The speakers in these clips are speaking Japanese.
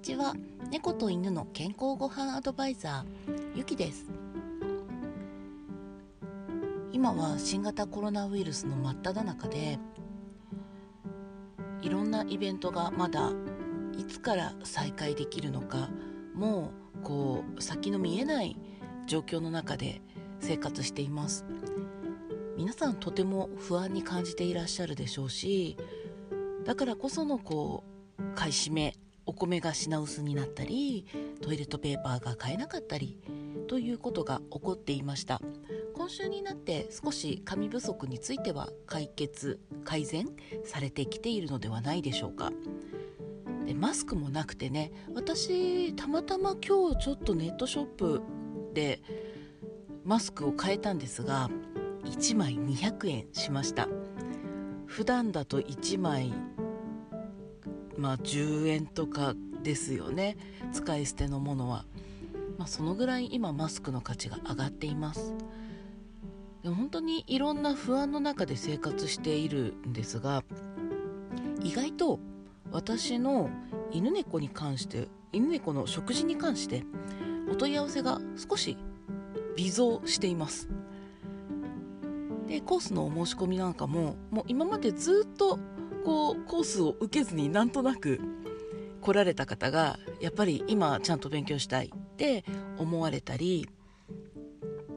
ちは。猫と犬の健康ごはんアドバイザーゆきです。今は新型コロナウイルスの真っ只中でいろんなイベントがまだいつから再開できるのかもうこう先の見えない状況の中で生活しています。皆さんとても不安に感じていらっしゃるでしょうしだからこそのこう買い占めお米が品薄になったりトイレットペーパーが買えなかったりということが起こっていました。今週になって少し紙不足については解決改善されてきているのではないでしょうか。でマスクもなくてね私たまたま今日ちょっとネットショップでマスクを変えたんですが1枚200円しました。普段だと1枚まあ10円とかですよね。使い捨てのものは、まあ、そのぐらい今マスクの価値が上がっています。で本当にいろんな不安の中で生活しているんですが意外と私の犬猫に関して犬猫の食事に関してお問い合わせが少し微増しています。でコースのお申し込みなんかももう今までずっとこうコースを受けずになんとなく来られた方がやっぱり今ちゃんと勉強したいって思われたり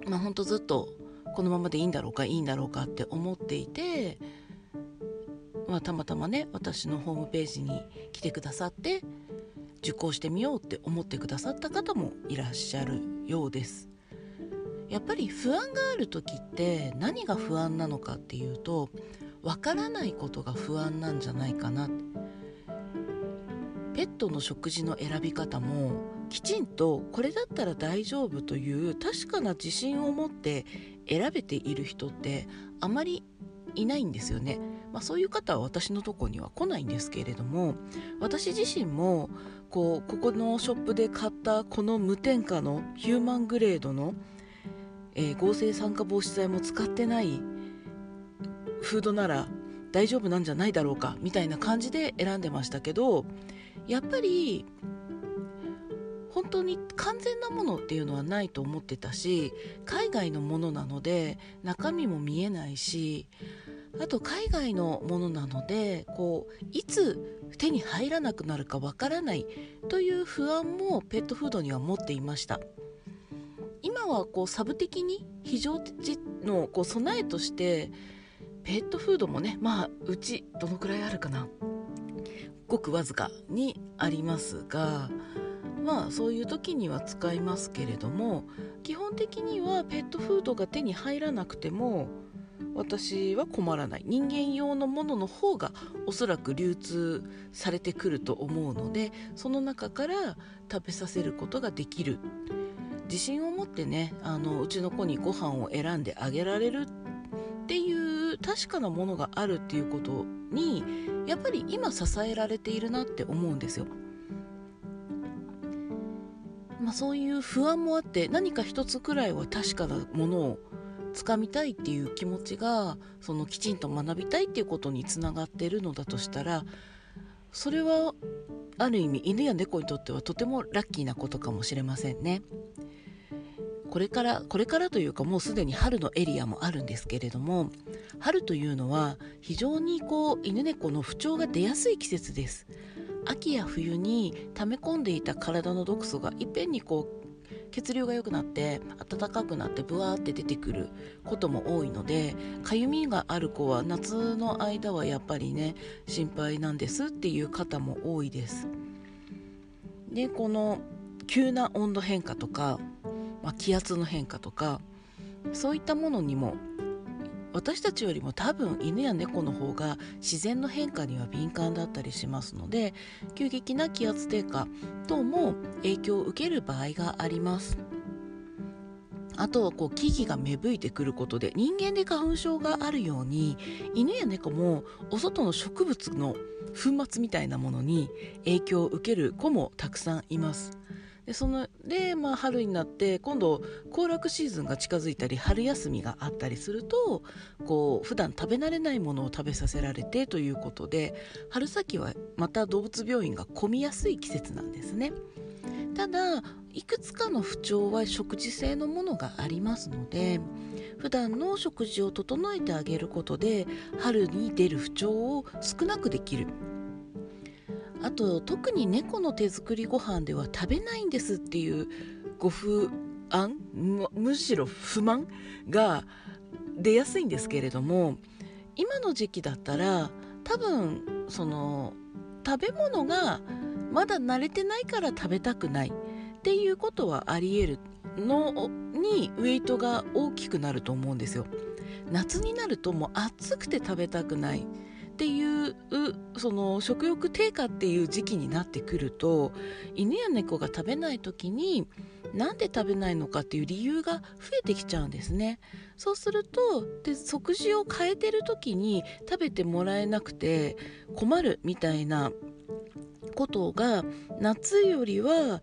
まあほんとずっとこのままでいいんだろうかいいんだろうかって思っていて、まあ、たまたまね私のホームページに来てくださって受講してみようって思ってくださった方もいらっしゃるようです。やっぱり不安がある時って何が不安なのかっていうとわからないことが不安なんじゃないかな。ペットの食事の選び方もきちんとこれだったら大丈夫という確かな自信を持って選べている人ってあまりいないんですよね、まあ、そういう方は私のとこには来ないんですけれども私自身もこうここのショップで買ったこの無添加のヒューマングレードの、えー、合成酸化防止剤も使ってないフードなら大丈夫なんじゃないだろうかみたいな感じで選んでましたけどやっぱり本当に完全なものっていうのはないと思ってたし海外のものなので中身も見えないしあと海外のものなのでこういつ手に入らなくなるかわからないという不安もペットフードには持っていました。今はこうサブ的に非常時のこう備えとしてペットフードもねまあうちどのくらいあるかな。ごくわずかにありますがまあそういう時には使いますけれども基本的にはペットフードが手に入らなくても私は困らない。人間用のものの方がおそらく流通されてくると思うのでその中から食べさせることができる。自信を持ってねあのうちの子にご飯を選んであげられるっていう確かなものがあるっていうことにやっぱり今支えられているなって思うんですよ。まあ、そういう不安もあって何か一つくらいは確かなものをつかみたいっていう気持ちがそのきちんと学びたいっていうことにつながっているのだとしたらそれはある意味犬や猫にとってはとてもラッキーなことかもしれませんね。これからこれからというかもうすでに春のエリアもあるんですけれども春というのは非常にこう犬猫の不調が出やすい季節です。秋や冬に溜め込んでいた体の毒素がいっぺんにこう血流が良くなって暖かくなってブワーって出てくることも多いのでかゆみがある子は夏の間はやっぱりね心配なんですっていう方も多いです。でこの急な温度変化とかまあ、気圧の変化とかそういったものにも私たちよりも多分犬や猫の方が自然の変化には敏感だったりしますので急激な気圧低下等も影響を受ける場合があります。あとはこう木々が芽吹いてくることで人間で花粉症があるように犬や猫もお外の植物の粉末みたいなものに影響を受ける子もたくさんいます。でそので、まあ、春になって今度行楽シーズンが近づいたり春休みがあったりするとこう普段食べ慣れないものを食べさせられてということで春先はまた動物病院が混みやすい季節なんですね。ただいくつかの不調は食事性のものがありますので普段の食事を整えてあげることで春に出る不調を少なくできるあと特に猫の手作りご飯では食べないんですっていうご不安むしろ不満が出やすいんですけれども今の時期だったら多分その食べ物がまだ慣れてないから食べたくないっていうことはありえるのにウエイトが大きくなると思うんですよ。夏になるともう暑くて食べたくない。っていうその食欲低下っていう時期になってくると犬や猫が食べない時になんで食べないのかっていう理由が増えてきちゃうんですね。そうするとで食事を変えてる時に食べてもらえなくて困るみたいなことが夏よりは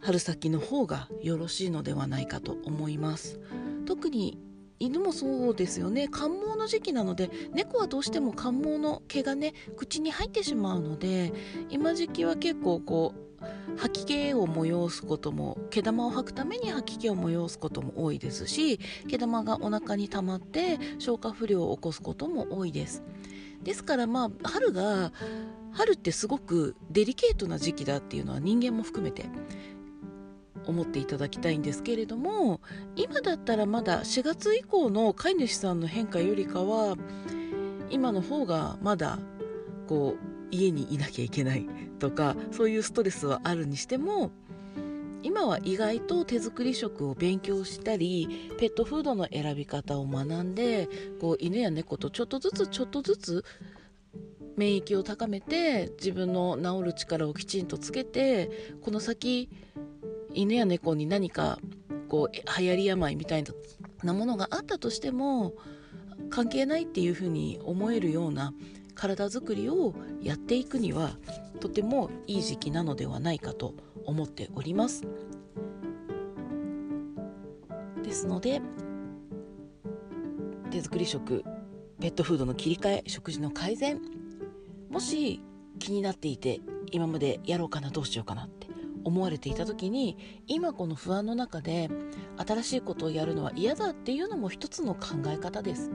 春先の方がよろしいのではないかと思います。特に犬もそうですよね。感毛の時期なので猫はどうしても感毛の毛がね口に入ってしまうので今時期は結構こう吐き気を催すことも毛玉を吐くために吐き気を催すことも多いですし毛玉がお腹に溜まって消化不良を起こすことも多いです。ですからまあ春が春ってすごくデリケートな時期だっていうのは人間も含めて思っていただきたいんですけれども今だったらまだ4月以降の飼い主さんの変化よりかは今の方がまだこう家にいなきゃいけない とかそういうストレスはあるにしても今は意外と手作り食を勉強したりペットフードの選び方を学んでこう犬や猫とちょっとずつちょっとずつ免疫を高めて自分の治る力をきちんとつけてこの先犬や猫に何かこう流行り病みたいなものがあったとしても関係ないっていうふうに思えるような体づくりをやっていくにはとてもいい時期なのではないかと思っております。ですので手作り食ペットフードの切り替え食事の改善もし気になっていて今までやろうかなどうしようかな思われていた時に今この不安の中で新しいことをやるのは嫌だっていうのも一つの考え方です。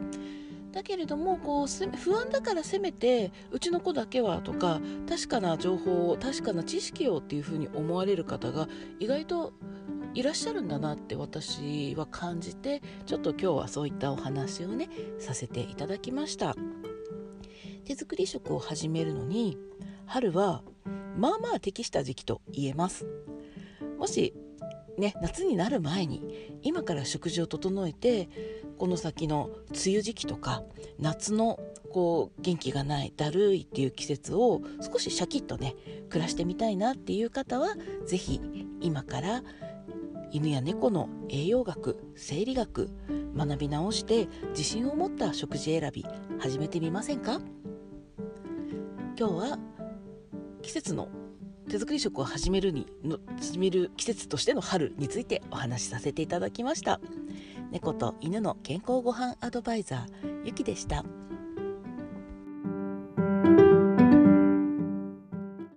だけれどもこう不安だからせめてうちの子だけはとか確かな情報を確かな知識をっていうふうに思われる方が意外といらっしゃるんだなって私は感じてちょっと今日はそういったお話をねさせていただきました手作り食を始めるのに春はまあまあ適した時期と言えます。もしね夏になる前に今から食事を整えてこの先の梅雨時期とか夏のこう元気がないだるいっていう季節を少しシャキッとね暮らしてみたいなっていう方は是非今から犬や猫の栄養学生理学学び直して自信を持った食事選び始めてみませんか？今日は季節の手作り食を始めるにの始める季節としての春についてお話しさせていただきました猫と犬の健康ごはんアドバイザーゆきでした。